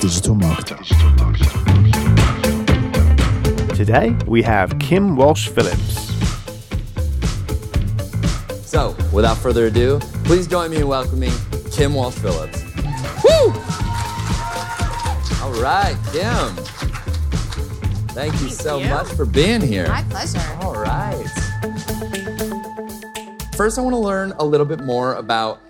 digital marketer. Today, we have Kim Walsh Phillips. So, without further ado, please join me in welcoming Kim Walsh Phillips. Woo! All right, Kim. Thank you so you. much for being here. My pleasure. All right. First, I want to learn a little bit more about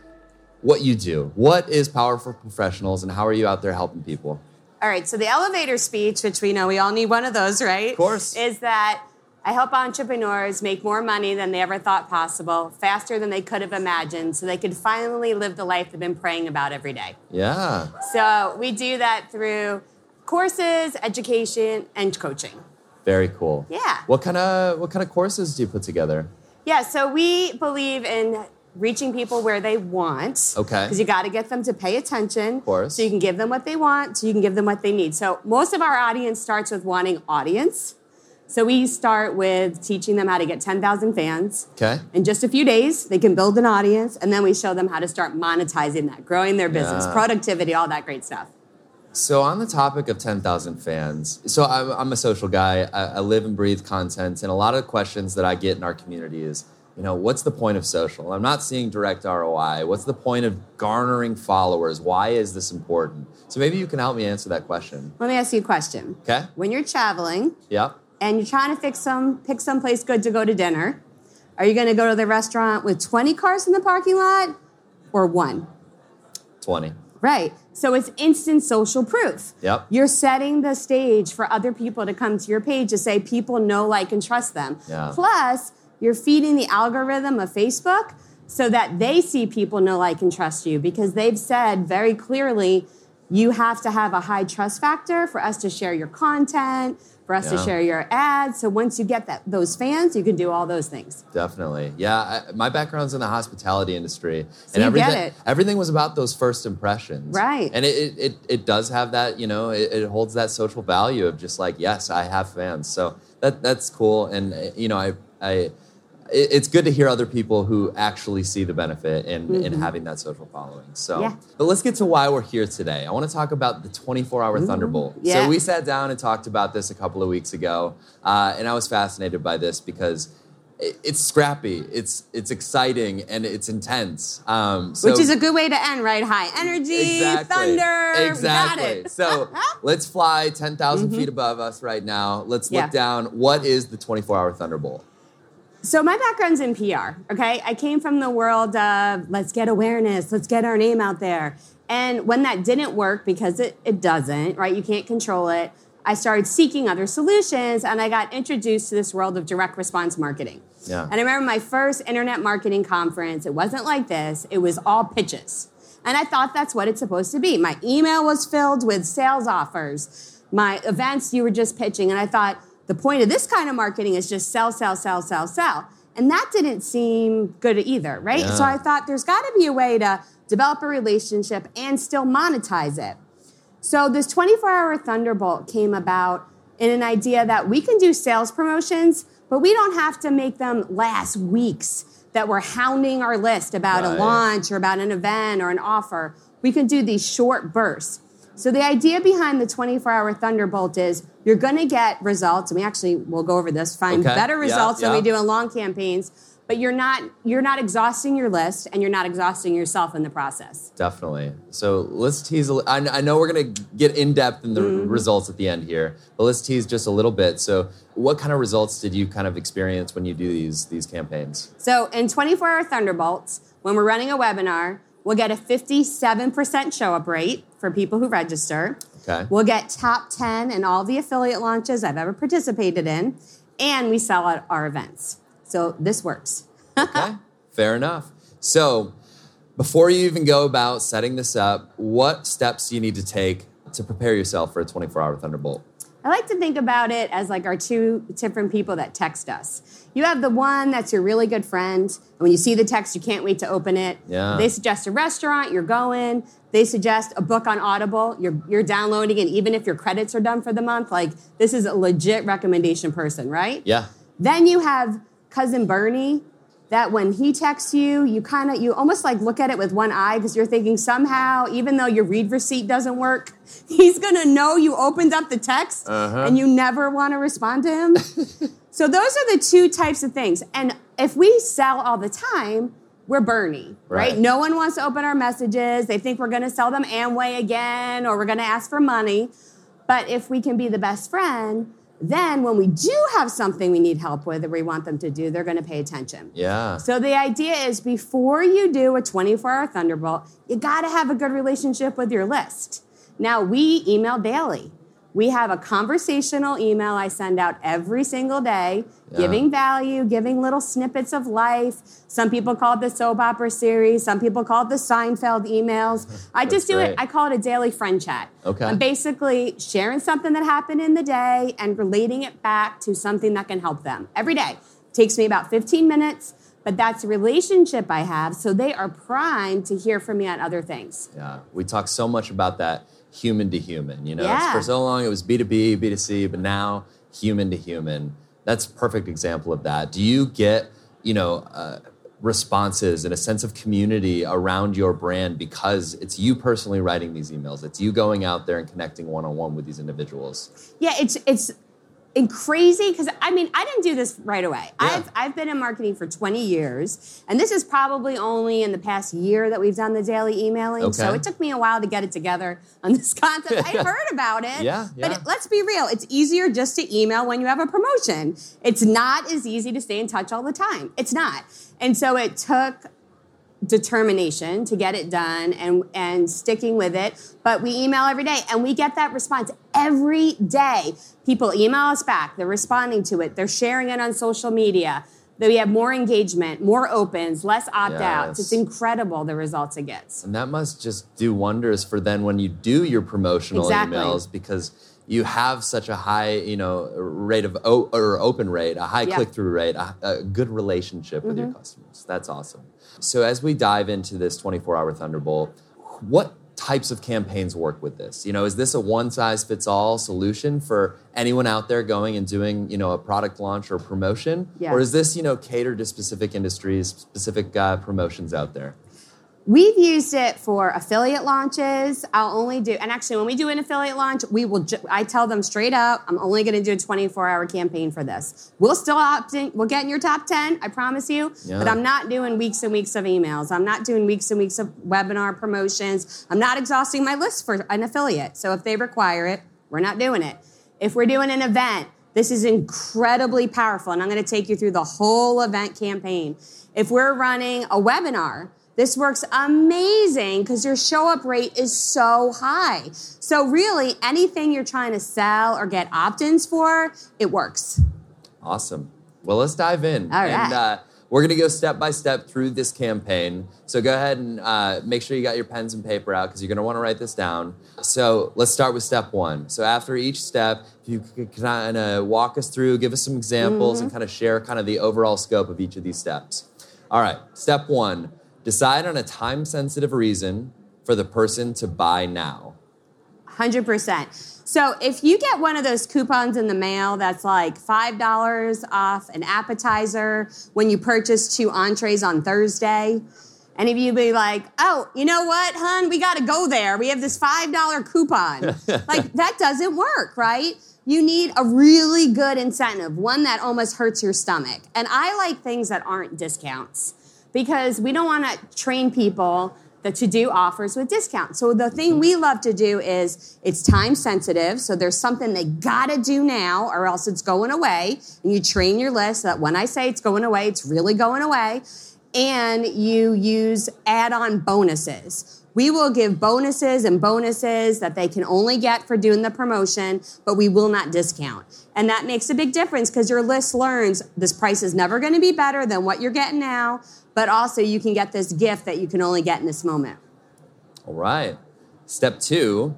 what you do. What is Powerful for Professionals, and how are you out there helping people? All right, so the elevator speech, which we know we all need one of those, right? Of course. Is that I help entrepreneurs make more money than they ever thought possible, faster than they could have imagined, so they could finally live the life they've been praying about every day. Yeah. So we do that through courses, education, and coaching. Very cool. Yeah. What kind of what kind of courses do you put together? Yeah, so we believe in reaching people where they want. Okay. Because you got to get them to pay attention. Of course. So you can give them what they want, so you can give them what they need. So most of our audience starts with wanting audience. So we start with teaching them how to get 10,000 fans. Okay. In just a few days, they can build an audience, and then we show them how to start monetizing that, growing their business, Yeah. productivity, all that great stuff. So on the topic of 10,000 fans, so I'm, I'm a social guy. I, I live and breathe content, and a lot of questions that I get in our community is, you know, what's the point of social? I'm not seeing direct ROI. What's the point of garnering followers? Why is this important? So maybe you can help me answer that question. Let me ask you a question. Okay. When you're traveling, Yep. and you're trying to fix some pick some place good to go to dinner, are you going to go to the restaurant with 20 cars in the parking lot or one? 20. Right. So it's instant social proof. Yep. You're setting the stage for other people to come to your page to say people know, like, and trust them. Yeah. Plus, you're feeding the algorithm of Facebook so that they see people know, like, and trust you because they've said very clearly you have to have a high trust factor for us to share your content, for us to share your ads. So once you get that those fans, you can do all those things. Definitely. Yeah, I, my background's in the hospitality industry. So get everything, it. everything was about those first impressions. Right. And it, it, it, does have that, you know, it, it holds that social value of just like, yes, I have fans. So that that's cool. And, you know, I, I, it- it's good to hear other people who actually see the benefit in, in having that social following. So, Mm-hmm. Yeah. but let's get to why we're here today. I want to talk about the 24 hour Thunderbolt. Mm-hmm. Yeah. So we sat down and talked about this a couple of weeks ago, uh, and I was fascinated by this because it's scrappy, it's it's exciting, and it's intense. Um, so Which is a good way to end, right? High energy, thunder. Exactly. it. Mm-hmm. so let's fly 10,000 feet above us right now. Let's look Yeah. down. What is the 24 hour Thunderbolt? So my background's in PR, okay? I came from the world of let's get awareness, let's get our name out there. And when that didn't work, because it, it doesn't, right? You can't control it. I started seeking other solutions and I got introduced to this world of direct response marketing. Yeah. And I remember my first internet marketing conference, it wasn't like this, it was all pitches. And I thought that's what it's supposed to be. My email was filled with sales offers. My events, you were just pitching. And I thought the point of this kind of marketing is just sell, sell, sell, sell, sell. And that didn't seem good either, right? Yeah. So I thought there's got to be a way to develop a relationship and still monetize it. So this 24 hour Thunderbolt came about in an idea that we can do sales promotions, but we don't have to make them last weeks that we're hounding our list about Right. a launch or about an event or an offer. We can do these short bursts. So the idea behind the 24 hour Thunderbolt is you're going to get results, and we actually will go over this, find Okay. better Yeah, results than we do in long campaigns, but you're not you're not exhausting your list and you're not exhausting yourself in the process. Definitely. So let's tease. A I, I know we're going to get in depth in the Mm-hmm. results at the end here, but let's tease just a little bit. So, what kind of results did you kind of experience when you do these these campaigns? So in 24 hour Thunderbolts, when we're running a webinar, we'll get a 57% show up rate for people who register. Okay. We'll get top 10 in all the affiliate launches I've ever participated in, and we sell out our events. So this works. Okay, fair enough. So, before you even go about setting this up, what steps do you need to take to prepare yourself for a 24 hour Thunderbolt? I like to think about it as like our two different people that text us. You have the one that's your really good friend, and when you see the text, you can't wait to open it. Yeah. They suggest a restaurant, you're going. They suggest a book on Audible, you're, you're downloading it, even if your credits are done for the month. Like, this is a legit recommendation person, right? Yeah. Then you have cousin Bernie that when he texts you, you kind of you almost like look at it with one eye because you're thinking somehow, even though your read receipt doesn't work, he's gonna know you opened up the text Uh-huh. and you never want to respond to him. so those are the two types of things. And if we sell all the time, we're Bernie, right? Right. No one wants to open our messages. They think we're gonna sell them Amway again or we're gonna ask for money. But if we can be the best friend, then when we do have something we need help with or we want them to do, they're going to pay attention. Yeah. So the idea is before you do a 24 hour Thunderbolt, you got to have a good relationship with your list. Now, we email daily. We have a conversational email I send out every single day, Yeah. giving value, giving little snippets of life. Some people call it the soap opera series, some people call it the Seinfeld emails. I just do great. it, I call it a daily friend chat. Okay. I'm basically sharing something that happened in the day and relating it back to something that can help them every day. Takes me about 15 minutes, but that's a relationship I have, so they are primed to hear from me on other things. Yeah, we talk so much about that human to human. You know, Yeah. for so long it was B two B, B two C, but now human to human. That's a perfect example of that. Do you get, you know, uh, responses and a sense of community around your brand because it's you personally writing these emails? It's you going out there and connecting one on one with these individuals. Yeah, it's it's and crazy because I mean I didn't do this right away. Yeah. I've I've been in marketing for 20 years, and this is probably only in the past year that we've done the daily emailing. So it took me a while to get it together on this concept. I heard about it, Yeah, but it- let's be real. It's easier just to email when you have a promotion. It's not as easy to stay in touch all the time. It's not, and so it took determination to get it done and and sticking with it. But we email every day and we get that response every day. People email us back. They're responding to it. They're sharing it on social media. That we have more engagement more opens less opt-outs. Yes. it's incredible the results it gets. And that must just do wonders for then when you do your promotional Exactly. emails because you have such a high, you know, rate of o- or open rate, a high Yeah. click through rate, a, a good relationship with Mm-hmm. your customers. That's awesome. So as we dive into this 24-hour Thunderbolt, what types of campaigns work with this? You know, is this a one size fits all solution for anyone out there going and doing, you know, a product launch or promotion? Yeah. Or is this, you know, catered to specific industries, specific uh, promotions out there? We've used it for affiliate launches. I'll only do, and actually, when we do an affiliate launch, we will. Ju- I tell them straight up, I'm only going to do a 24 hour campaign for this. We'll still opt in. We'll get in your top 10. I promise you. Yeah. But I'm not doing weeks and weeks of emails. I'm not doing weeks and weeks of webinar promotions. I'm not exhausting my list for an affiliate. So if they require it, we're not doing it. If we're doing an event, this is incredibly powerful, and I'm going to take you through the whole event campaign. If we're running a webinar, this works amazing because your show up rate is so high. So, really, anything you're trying to sell or get opt ins for, it works. Awesome. Well, let's dive in. All And uh, we're going to go step by step through this campaign. So go ahead and uh, make sure you got your pens and paper out because you're going to want to write this down. So let's start with step one. So after each step, if you could kind of walk us through, give us some examples, Mm-hmm. and kind of share kind of the overall scope of each of these steps. All right. Step one decide on a time sensitive reason for the person to buy now. 100%. So if you get one of those coupons in the mail that's like $5 off an appetizer when you purchase two entrees on Thursday, and if you be like, oh, you know what, hun, we got to go there. We have this $5 coupon. like, that doesn't work, right? You need a really good incentive, one that almost hurts your stomach. And I like things that aren't discounts because we don't want to train people to do offers with discounts. So the thing we love to do is it's time sensitive. So there's something they gotta do now or else it's going away. And you train your list that when I say it's going away, it's really going away. And you use add-on bonuses. We will give bonuses and bonuses that they can only get for doing the promotion, but we will not discount. And that makes a big difference because your list learns this price is never going to be better than what you're getting now, but also you can get this gift that you can only get in this moment. All right. Step two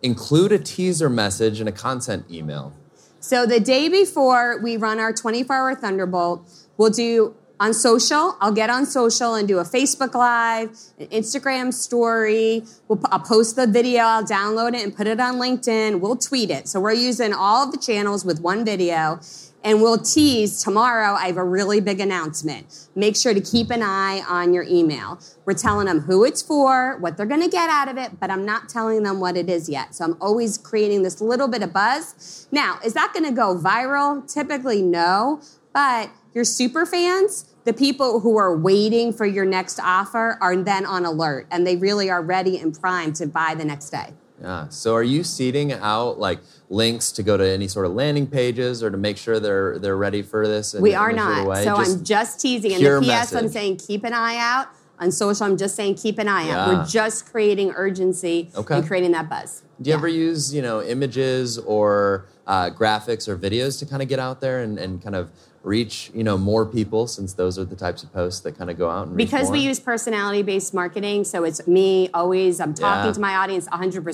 include a teaser message in a content email. So the day before we run our 24 hour Thunderbolt, we'll do On social, I'll get on social and do a Facebook Live, an Instagram story. We'll, I'll post the video, I'll download it and put it on LinkedIn. We'll tweet it. So we're using all of the channels with one video. And we'll tease tomorrow. I have a really big announcement. Make sure to keep an eye on your email. We're telling them who it's for, what they're going to get out of it, but I'm not telling them what it is yet. So I'm always creating this little bit of buzz. Now, is that going to go viral? Typically, no. But your super fans, the people who are waiting for your next offer, are then on alert and they really are ready and primed to buy the next day. Yeah. So are you seeding out like links to go to any sort of landing pages or to make sure they're they're ready for this? In, we are not. Sort of so just I'm just teasing. And the PS, I'm saying keep an eye out. On social, I'm just saying keep an eye out. We're just creating urgency Okay. and creating that buzz. Do you Yeah. ever use, you know, images or uh, graphics or videos to kind of get out there and, and kind of reach, you know, more people since those are the types of posts that kind of go out and reach because we use personality based marketing so it's me always i'm talking Yeah. to my audience 100%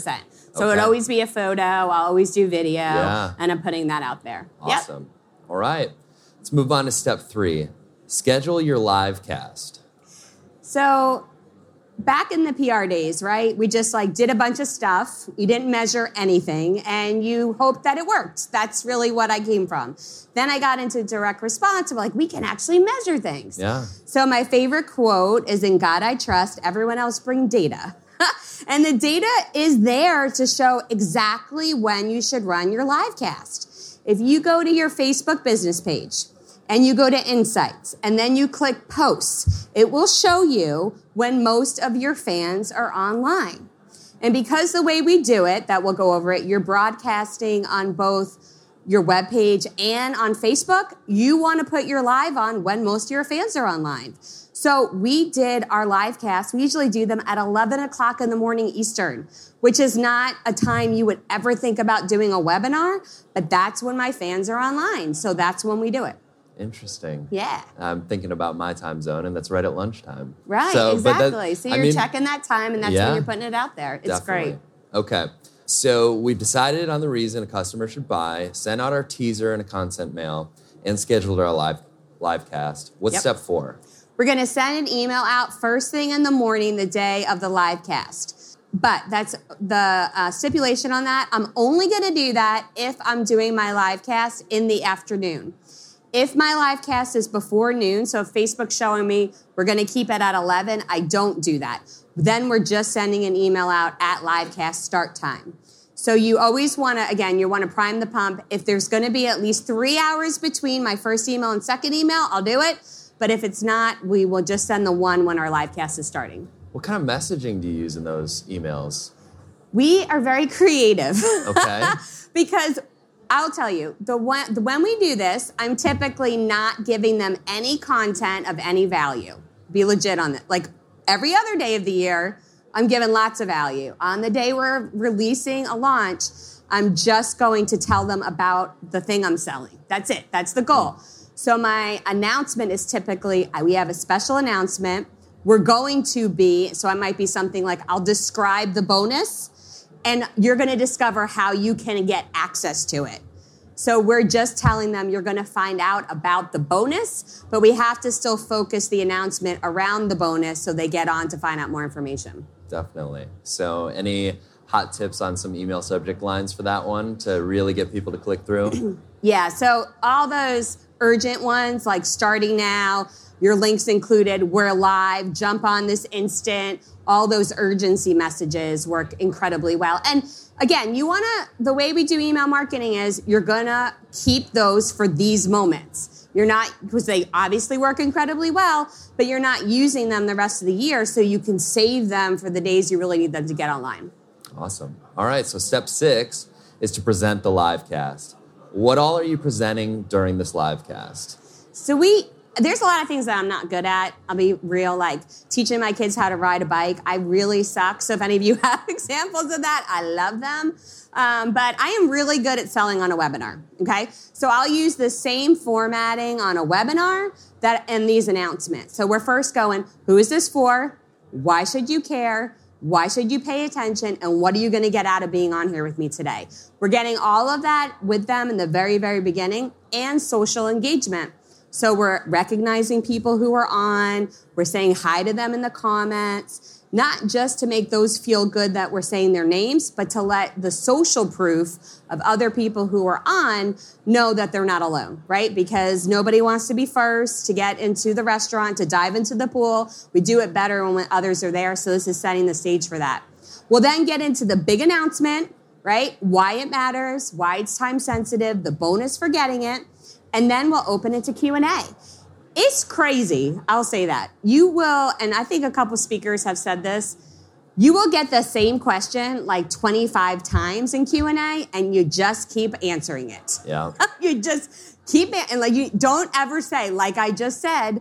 so Okay. it'd always be a photo i'll always do video Yeah. and i'm putting that out there Yep. Awesome. All right. Let's move on to step three. Schedule your live cast. so back in the pr days right we just like did a bunch of stuff you didn't measure anything and you hoped that it worked that's really what i came from then i got into direct response of like we can actually measure things Yeah. So my favorite quote is in God I trust, everyone else bring data. and the data is there to show exactly when you should run your live cast. If you go to your Facebook business page and you go to insights and then you click posts, it will show you when most of your fans are online. And because the way we do it, that we'll go over it, you're broadcasting on both your webpage and on Facebook, you want to put your live on when most of your fans are online. So we did our live cast. We usually do them at 11 o'clock in the morning Eastern, which is not a time you would ever think about doing a webinar, but that's when my fans are online. So that's when we do it. Interesting. Yeah. I'm thinking about my time zone, and that's right at lunchtime. Right, So, but that- exactly. so you're mean, checking that time, and that's Yeah. when you're putting it out there. It's Definitely. great. Okay. So we've decided on the reason a customer should buy, sent out our teaser and a content email, and scheduled our live live cast. What's Yep. step four? We're going to send an email out first thing in the morning, the day of the live cast. But that's the uh, stipulation on that. I'm only going to do that if I'm doing my live cast in the afternoon. If my live cast is before noon, so if Facebook's showing me we're going to keep it at 11, I don't do that. Then we're just sending an email out at live cast start time. So you always want to, again, you want to prime the pump. If there's going to be at least three hours between my first email and second email, I'll do it. But if it's not, we will just send the one when our live cast is starting. What kind of messaging do you use in those emails? We are very creative. Okay. because I'll tell you, the when, the when we do this, I'm typically not giving them any content of any value. Be legit on it. Like every other day of the year, I'm giving lots of value. On the day we're releasing a launch, I'm just going to tell them about the thing I'm selling. That's it. That's the goal. So my announcement is typically we have a special announcement. We're going to be, so it might be something like I'll describe the bonus and you're going to discover how you can get access to it. So we're just telling them you're going to find out about the bonus, but we have to still focus the announcement around the bonus so they get on to find out more information. Definitely. So, any hot tips on some email subject lines for that one to really get people to click through? Yeah, so all those urgent ones like starting now, your links included, we're live, jump on this instant, all those urgency messages work incredibly well. And again, you want to, the way we do email marketing is you're going to keep those for these moments. You're not, because they obviously work incredibly well, but you're not using them the rest of the year so you can save them for the days you really need them to get online. awesome. All right. So, step six is to present the live cast. What all are you presenting during this live cast? So we there's a lot of things that I'm not good at. I'll be real, like teaching my kids how to ride a bike. I really suck. So if any of you have examples of that, I love them. Um, but I am really good at selling on a webinar. Okay, so I'll use the same formatting on a webinar that in these announcements. So we're first going, who is this for? Why should you care? Why should you pay attention? And what are you going to get out of being on here with me today? We're getting all of that with them in the very, very beginning and social engagement. So we're recognizing people who are on, we're saying hi to them in the comments, not just to make those feel good that we're saying their names, but to let the social proof of other people who are on know that they're not alone, right? Because nobody wants to be first to get into the restaurant, to dive into the pool. We do it better when others are there. So this is setting the stage for that. We'll then get into the big announcement, right? Why it matters, why it's time sensitive, the bonus for getting it, and then we'll open it to Q&A. It's crazy. I'll say that. You will, and I think a couple speakers have said this. You will get the same question like 25 times in Q&A and you just keep answering it. Yeah. you just keep it and like you don't ever say like I just said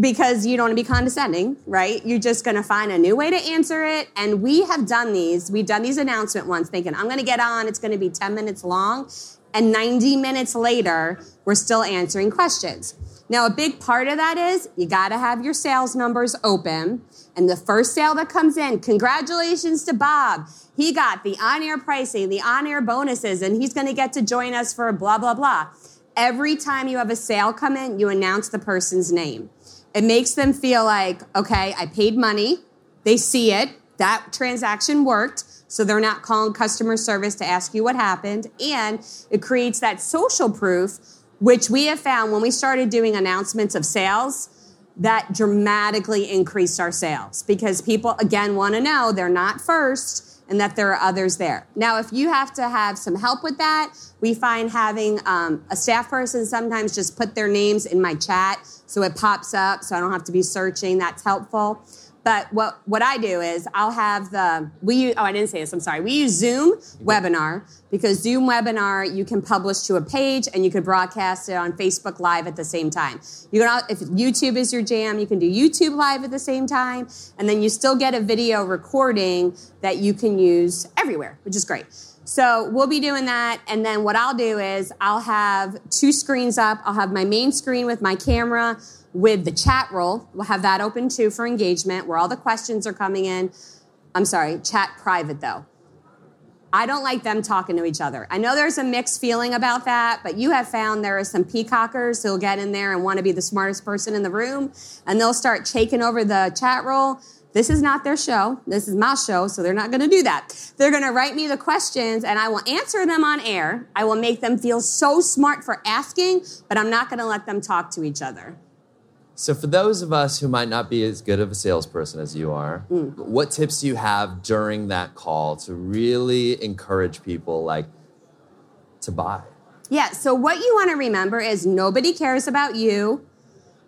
because you don't want to be condescending, right? You're just going to find a new way to answer it. And we have done these. We've done these announcement ones thinking I'm going to get on, it's going to be 10 minutes long, and 90 minutes later, we're still answering questions. Now, a big part of that is you got to have your sales numbers open. And the first sale that comes in, congratulations to Bob. He got the on air pricing, the on air bonuses, and he's going to get to join us for blah, blah, blah. Every time you have a sale come in, you announce the person's name. It makes them feel like, okay, I paid money. They see it. That transaction worked. So they're not calling customer service to ask you what happened. And it creates that social proof which we have found when we started doing announcements of sales that dramatically increased our sales because people again want to know they're not first and that there are others there. Now, if you have to have some help with that, we find having um, a staff person sometimes just put their names in my chat so it pops up so I don't have to be searching. That's helpful. But what, what I do is I'll have the, we use, oh, I didn't say this, I'm sorry. We use Zoom mm-hmm. webinar because Zoom webinar, you can publish to a page and you can broadcast it on Facebook Live at the same time. You can, if YouTube is your jam, you can do YouTube Live at the same time. And then you still get a video recording that you can use everywhere, which is great. So we'll be doing that. And then what I'll do is I'll have two screens up. I'll have my main screen with my camera with the chat roll. We'll have that open too for engagement where all the questions are coming in. I'm sorry, chat private though. I don't like them talking to each other. I know there's a mixed feeling about that, but you have found there are some peacockers who'll get in there and want to be the smartest person in the room, and they'll start taking over the chat roll. This is not their show. This is my show, so they're not going to do that. They're going to write me the questions, and I will answer them on air. I will make them feel so smart for asking, but I'm not going to let them talk to each other. So, for those of us who might not be as good of a salesperson as you are, mm. what tips do you have during that call to really encourage people like to buy? Yeah. So, what you want to remember is nobody cares about you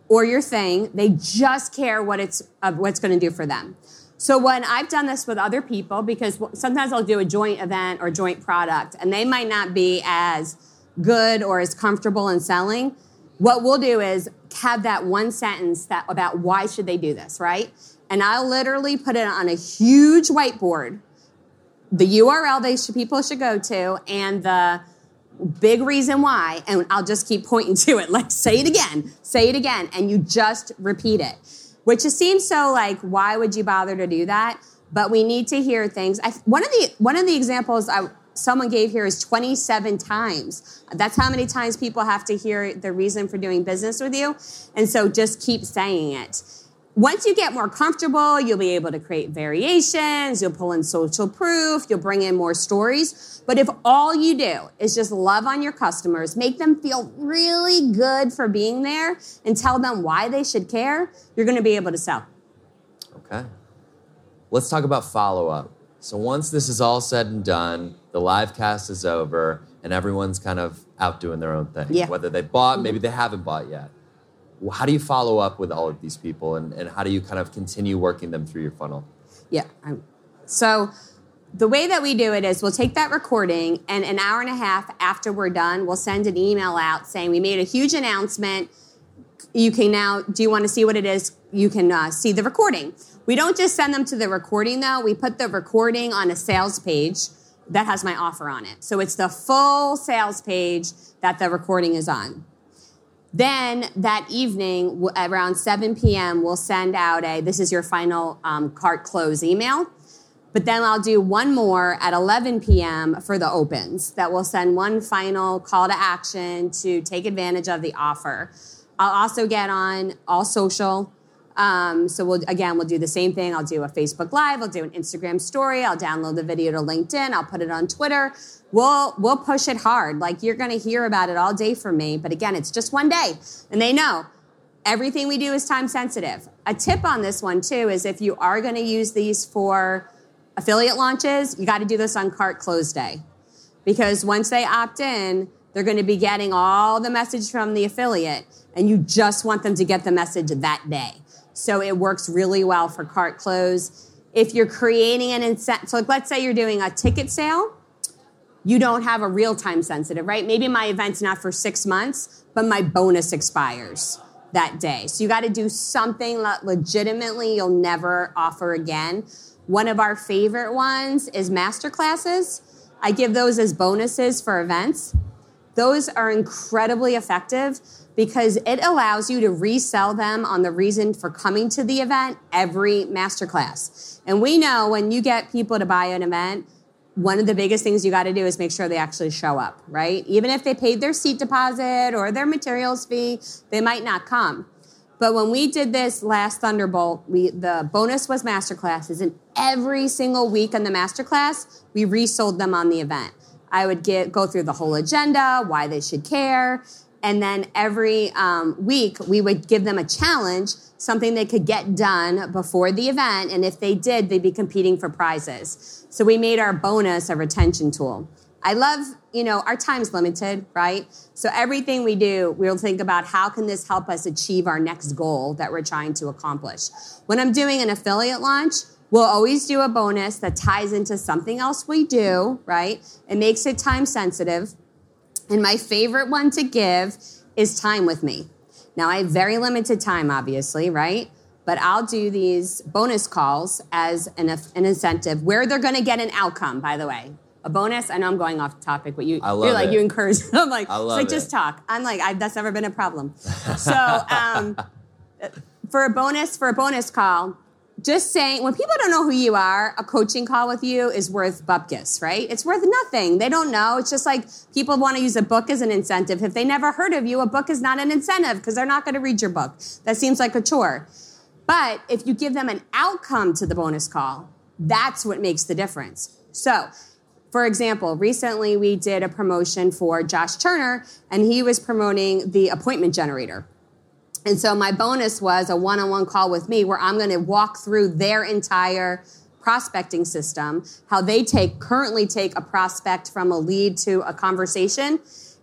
or your thing. They just care what it's uh, what's going to do for them. So when I've done this with other people, because sometimes I'll do a joint event or joint product, and they might not be as good or as comfortable in selling. What we'll do is have that one sentence that about why should they do this, right? And I'll literally put it on a huge whiteboard, the URL they should, people should go to, and the big reason why, and I'll just keep pointing to it, like say it again, say it again, and you just repeat it. Which seems so like, why would you bother to do that? But we need to hear things. I, one of the one of the examples I someone gave here is 27 times. That's how many times people have to hear the reason for doing business with you. And so just keep saying it. Once you get more comfortable, you'll be able to create variations, you'll pull in social proof, you'll bring in more stories. But if all you do is just love on your customers, make them feel really good for being there, and tell them why they should care, you're going to be able to sell. Okay. Let's talk about follow up. So once this is all said and done, the live cast is over, and everyone's kind of out doing their own thing. Yeah. Whether they bought, maybe they haven't bought yet. How do you follow up with all of these people, and, and how do you kind of continue working them through your funnel? Yeah. So the way that we do it is we'll take that recording, and an hour and a half after we're done, we'll send an email out saying we made a huge announcement. You can now, do you want to see what it is? You can uh, see the recording. We don't just send them to the recording though. We put the recording on a sales page that has my offer on it. So it's the full sales page that the recording is on. Then that evening, around 7 p.m., we'll send out a this is your final um, cart close email. But then I'll do one more at 11 p.m. for the opens that will send one final call to action to take advantage of the offer. I'll also get on all social. Um, so we'll again we'll do the same thing. I'll do a Facebook Live. I'll do an Instagram story. I'll download the video to LinkedIn. I'll put it on Twitter. We'll we'll push it hard. Like you're going to hear about it all day from me. But again, it's just one day, and they know everything we do is time sensitive. A tip on this one too is if you are going to use these for affiliate launches, you got to do this on cart close day because once they opt in, they're going to be getting all the message from the affiliate, and you just want them to get the message that day. So it works really well for cart close. If you're creating an incentive, so like let's say you're doing a ticket sale, you don't have a real time sensitive, right? Maybe my event's not for six months, but my bonus expires that day. So you got to do something that legitimately you'll never offer again. One of our favorite ones is master classes. I give those as bonuses for events. Those are incredibly effective because it allows you to resell them on the reason for coming to the event every masterclass. And we know when you get people to buy an event, one of the biggest things you got to do is make sure they actually show up, right? Even if they paid their seat deposit or their materials fee, they might not come. But when we did this last Thunderbolt, we the bonus was masterclasses, and every single week on the masterclass, we resold them on the event. I would get go through the whole agenda, why they should care, and then every um, week we would give them a challenge, something they could get done before the event, and if they did, they'd be competing for prizes. So we made our bonus a retention tool. I love, you know, our time's limited, right? So everything we do, we'll think about how can this help us achieve our next goal that we're trying to accomplish. When I'm doing an affiliate launch, We'll always do a bonus that ties into something else we do, right? It makes it time sensitive. And my favorite one to give is time with me. Now, I have very limited time, obviously, right? But I'll do these bonus calls as an, an incentive where they're going to get an outcome, by the way. A bonus. I know I'm going off topic, but you, you're like, it. you encourage. I'm like, I love like, it. just talk. I'm like, I, that's never been a problem. So, um, for a bonus, for a bonus call, just saying when people don't know who you are, a coaching call with you is worth bupkis, right? It's worth nothing. They don't know. It's just like people want to use a book as an incentive. If they never heard of you, a book is not an incentive because they're not going to read your book. That seems like a chore. But if you give them an outcome to the bonus call, that's what makes the difference. So, for example, recently we did a promotion for Josh Turner, and he was promoting the appointment generator. And so my bonus was a one-on-one call with me where I'm going to walk through their entire prospecting system, how they take currently take a prospect from a lead to a conversation,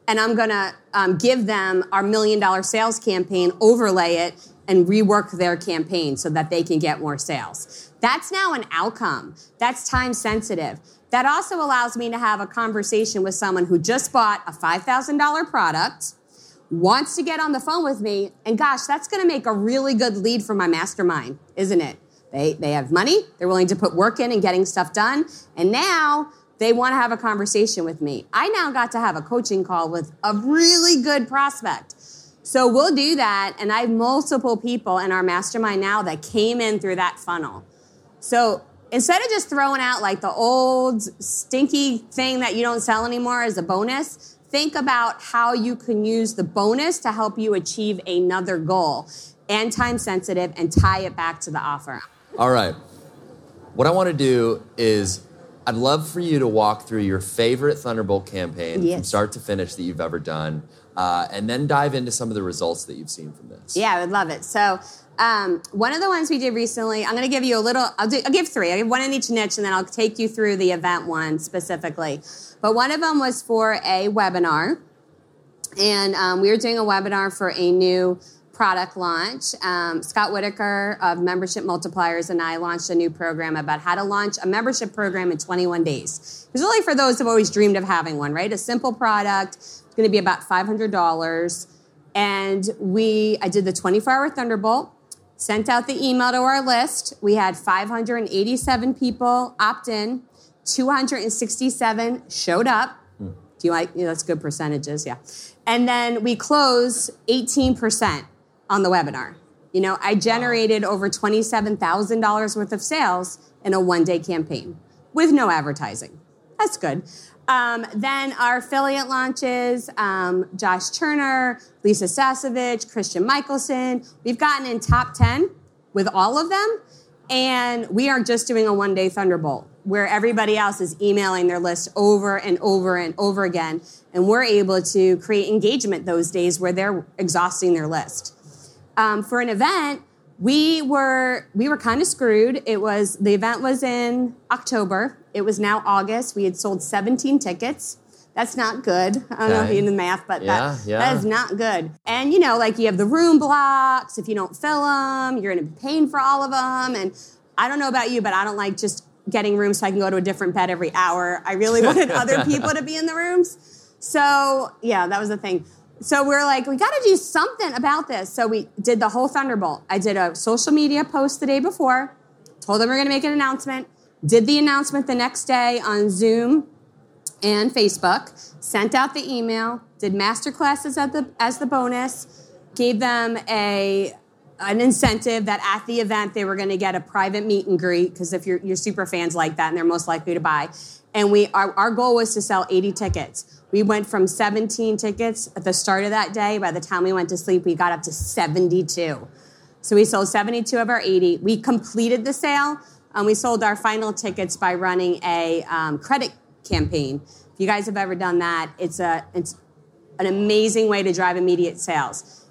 and I'm going to um, give them our million dollar sales campaign, overlay it, and rework their campaign so that they can get more sales. That's now an outcome. That's time sensitive. That also allows me to have a conversation with someone who just bought a $5,000 product wants to get on the phone with me, and gosh, that's going to make a really good lead for my mastermind, isn't it? They, they have money, they're willing to put work in and getting stuff done, and now they want to have a conversation with me. I now got to have a coaching call with a really good prospect. So we'll do that, and I have multiple people in our mastermind now that came in through that funnel. So instead of just throwing out like the old stinky thing that you don't sell anymore as a bonus, think about how you can use the bonus to help you achieve another goal and time sensitive and tie it back to the offer. All right. What I want to do is I'd love for you to walk through your favorite Thunderbolt campaign from start to finish that you've ever done, uh, and then dive into some of the results that you've seen from this. Yeah, I would love it. So, um, one of the ones we did recently, I'm going to give you a little. I'll, do, I'll give three. I'll give one in each niche, and then I'll take you through the event one specifically. But one of them was for a webinar, and um, we were doing a webinar for a new product launch. Um, Scott Whitaker of Membership Multipliers and I launched a new program about how to launch a membership program in 21 days. It's really for those who've always dreamed of having one, right? A simple product. It's going to be about $500. And we, I did the 24 hour Thunderbolt, sent out the email to our list. We had 587 people opt in, 267 showed up. Hmm. Do you like, yeah, that's good percentages, yeah. And then we close 18% on the webinar. You know, I generated over $27,000 worth of sales in a one day campaign with no advertising. That's good. Um, then our affiliate launches, um, Josh Turner, Lisa Sasevich, Christian Mickelsen. We've gotten in top 10 with all of them. And we are just doing a one day Thunderbolt where everybody else is emailing their list over and over and over again. And we're able to create engagement those days where they're exhausting their list. Um, for an event, we were we were kind of screwed. It was the event was in October. It was now August. We had sold 17 tickets. That's not good. I don't know if Okay. you know the math, but Yeah, that, yeah. that is not good. And you know, like you have the room blocks. If you don't fill them, you're going to be paying for all of them. And I don't know about you, but I don't like just getting rooms so I can go to a different bed every hour. I really wanted other people to be in the rooms. So yeah, that was the thing. So we're like, we got to do something about this. So we did the whole Thunderbolt. I did a social media post the day before, told them we're going to make an announcement, did the announcement the next day on Zoom and Facebook, sent out the email, did master classes at the, as the bonus, gave them a an incentive that at the event they were going to get a private meet and greet because if you're, you're super fans like that and they're most likely to buy and we our, our goal was to sell 80 tickets we went from 17 tickets at the start of that day by the time we went to sleep we got up to 72 so we sold 72 of our 80. We completed the sale. and we sold our final tickets by running a um, credit campaign. If you guys have ever done that, it's a it's an amazing way to drive immediate sales.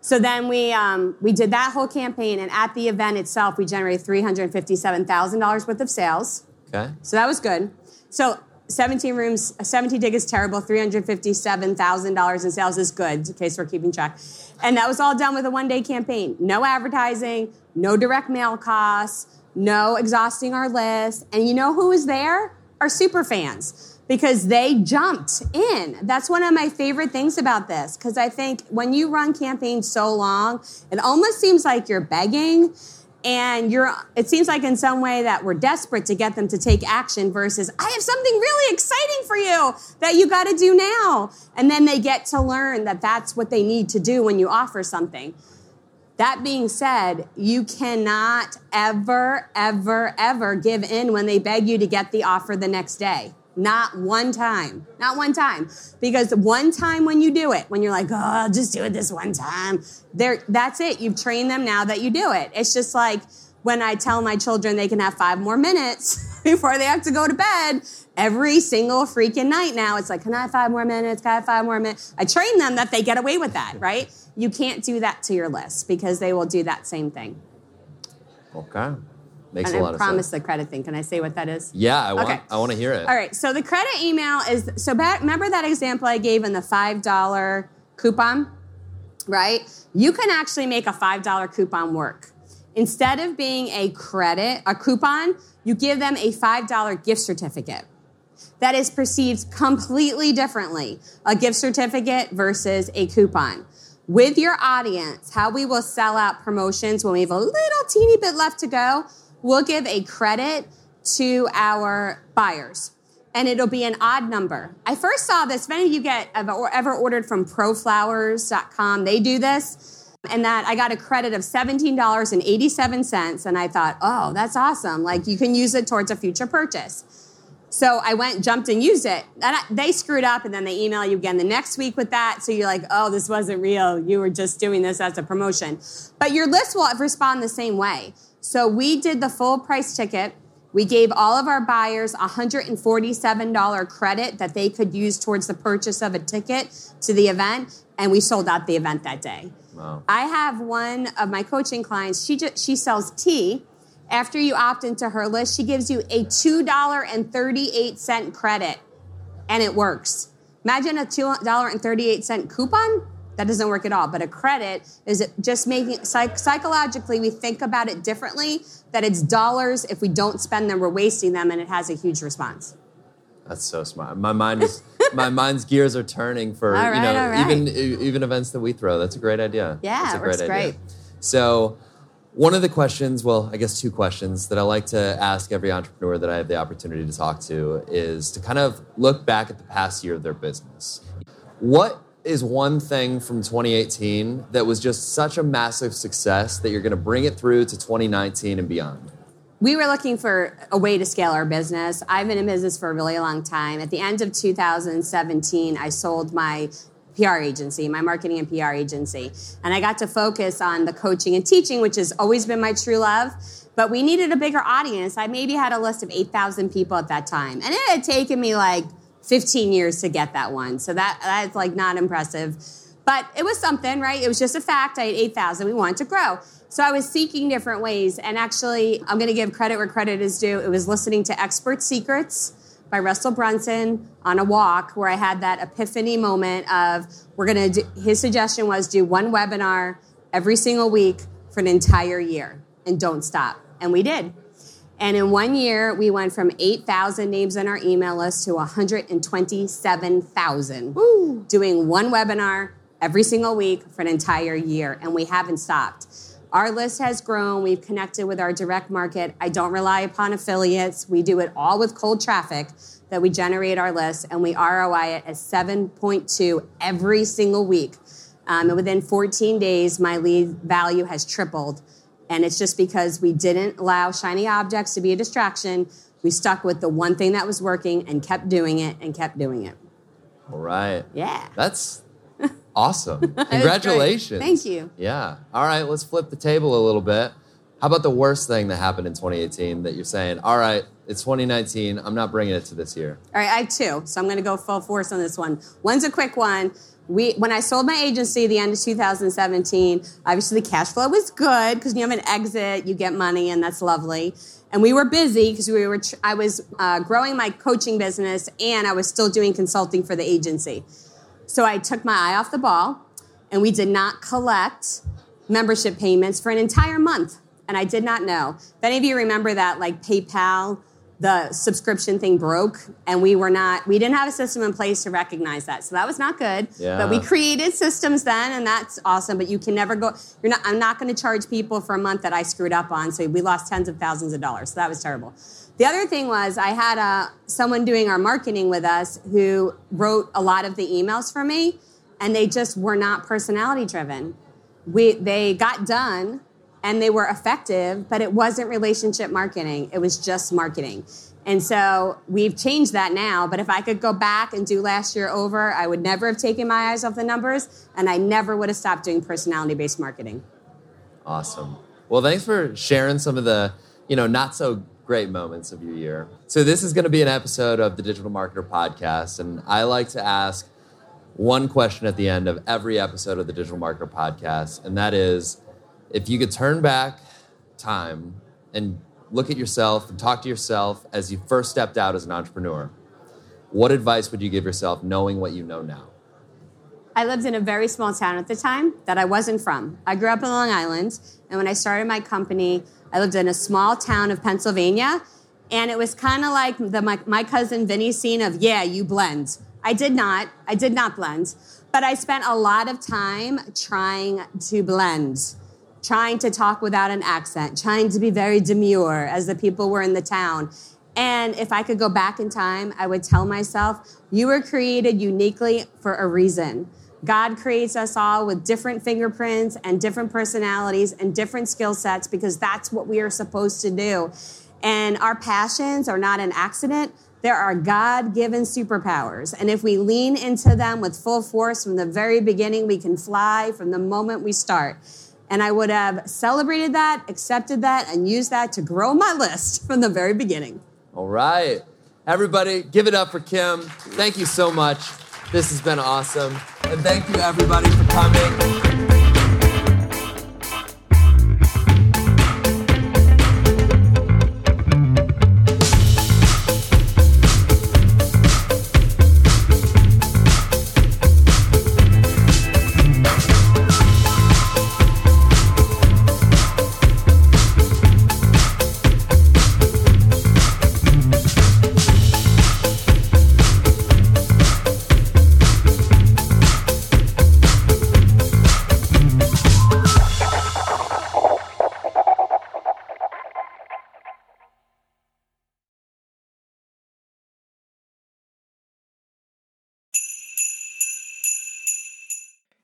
So then we um, we did that whole campaign, and at the event itself, we generated three hundred fifty-seven thousand dollars worth of sales. Okay. So that was good. So 17 rooms, 17 tickets, terrible. $357,000 in sales is good, in case we're keeping track. And that was all done with a one day campaign. No advertising, no direct mail costs, no exhausting our list. And you know who was there? Our super fans. Because they jumped in. That's one of my favorite things about this. Because I think when you run campaigns so long, it almost seems like you're begging and you're it seems like in some way that we're desperate to get them to take action versus i have something really exciting for you that you got to do now. And then they get to learn that that's what they need to do when you offer something. That being said you cannot ever ever ever give in when they beg you to get the offer the next day not one time. Not one time. Because one time when you do it when you're like oh i'll just do it this one time there that's it. You've trained them now that you do it. It's just like when i tell my children they can have five more minutes before they have to go to bed every single freaking night now it's like can i have five more minutes? Can i have five more minutes? I train them that they get away with that right? You can't do that to your list because they will do that same thing. Okay. Makes and a lot i of promise sense. the credit thing can i say what that is Yeah, I want Okay. I want to hear it. All right. So the credit email is so back. Remember that example I gave in the five dollar coupon, right? You can actually make a five dollar coupon work. Instead of being a credit, a coupon, you give them a five dollar gift certificate. That is perceived completely differently. A gift certificate versus a coupon. With your audience, how we will sell out promotions when we have a little teeny bit left to go, we'll give a credit to our buyers. And it'll be an odd number. I first saw this, if any of you get ever ordered from proflowers.com, they do this. And that I got a credit of $17.87. And I thought, oh, that's awesome. Like you can use it towards a future purchase. So I went, jumped, and used it. And I, they screwed up, and then they email you again the next week with that. So you're like, oh, this wasn't real. You were just doing this as a promotion. But your list will respond the same way. So we did the full price ticket. We gave all of our buyers $147 credit that they could use towards the purchase of a ticket to the event, and we sold out the event that day. Wow. I have one of my coaching clients. She just, she sells tea. After you opt into her list, she gives you a two dollar and thirty eight cent credit, and it works. Imagine a two dollar and thirty eight cent coupon. That doesn't work at all. But a credit is it just making psych- psychologically we think about it differently. That it's dollars. If we don't spend them, we're wasting them, and it has a huge response. That's so smart. My mind is my mind's gears are turning for All you know right. even even events that we throw. That's a great idea. Yeah, That's a it works great. So one of the questions, well, I guess two questions that I like to ask every entrepreneur that I have the opportunity to talk to is to kind of look back at the past year of their business. What is one thing from 2018 that was just such a massive success that you're going to bring it through to 2019 and beyond? we were looking for a way to scale our business. I've been in business for a really long time. At the end of 2017, I sold my PR agency, my marketing and PR agency. And I got to focus on the coaching and teaching, which has always been my true love. But we needed a bigger audience. I maybe had a list of 8,000 people at that time. And it had taken me like 15 years to get that one. So that that's like not impressive. But it was something, right? It was just a fact. I had 8,000. We wanted to grow. So I was seeking different ways. And actually, I'm going to give credit where credit is due. It was listening to Expert Secrets by Russell Brunson on a walk where I had that epiphany moment of we're going to do, his suggestion was do one webinar every single week for an entire year and don't stop. And we did. And in one year, we went from 8,000 names on our email list to 127,000 doing one webinar every single week for an entire year. And we haven't stopped. Our list has grown. We've connected with our direct market. I don't rely upon affiliates. We do it all with cold traffic that we generate our list, and we ROI it at 7.2 every single week. Um, and within 14 days, my lead value has tripled. And it's just because we didn't allow shiny objects to be a distraction. We stuck with the one thing that was working and kept doing it and kept doing it. All right. Yeah. That's awesome. Congratulations. Thank you. Yeah. All right, let's flip the table a little bit. How about the worst thing that happened in 2018 that you're saying, all right, it's 2019, I'm not bringing it to this year? All right, I have two, so I'm going to go full force on this one. One's a quick one. We, when I sold my agency the end of 2017, obviously the cash flow was good because you have an exit, you get money, and that's lovely. And we were busy because we were I was uh, growing my coaching business, and I was still doing consulting for the agency. So I took my eye off the ball, and we did not collect membership payments for an entire month. And I did not know. If any of you remember that, like PayPal the subscription thing broke and we were not we didn't have a system in place to recognize that. So that was not good. Yeah. but we created systems then and that's awesome. But you can never go you're not i'm not going to charge people for a month that i screwed up on. So we lost tens of thousands of dollars. So that was terrible. The other thing was i had uh, someone doing our marketing with us who wrote a lot of the emails for me and they just were not personality driven. We they got done and they were effective, but it wasn't relationship marketing. It was just marketing. And so we've changed that now. But if I could go back and do last year over, I would never have taken my eyes off the numbers and I never would have stopped doing personality based marketing. Awesome. Well, thanks for sharing some of the, you know, not so great moments of your year. So this is going to be an episode of the Digital Marketer podcast, and I like to ask one question at the end of every episode of the Digital Marketer podcast, and that is, if you could turn back time and look at yourself and talk to yourself as you first stepped out as an entrepreneur, what advice would you give yourself knowing what you know now? I lived in a very small town at the time that I wasn't from. I grew up in Long Island, and when I started my company, I lived in a small town of Pennsylvania, and it was kind of like the my, my cousin Vinny's scene of "Yeah, you blend." I did not. I did not blend, but I spent a lot of time trying to blend, trying to talk without an accent, trying to be very demure as the people were in the town. And if I could go back in time, I would tell myself, you were created uniquely for a reason. God creates us all with different fingerprints and different personalities and different skill sets because that's what we are supposed to do. And our passions are not an accident. There are God given superpowers. And if we lean into them with full force from the very beginning, we can fly from the moment we start. And I would have celebrated that, accepted that, and used that to grow my list from the very beginning. All right. Everybody, give it up for Kim. Thank you so much. This has been awesome. And thank you, everybody, for coming.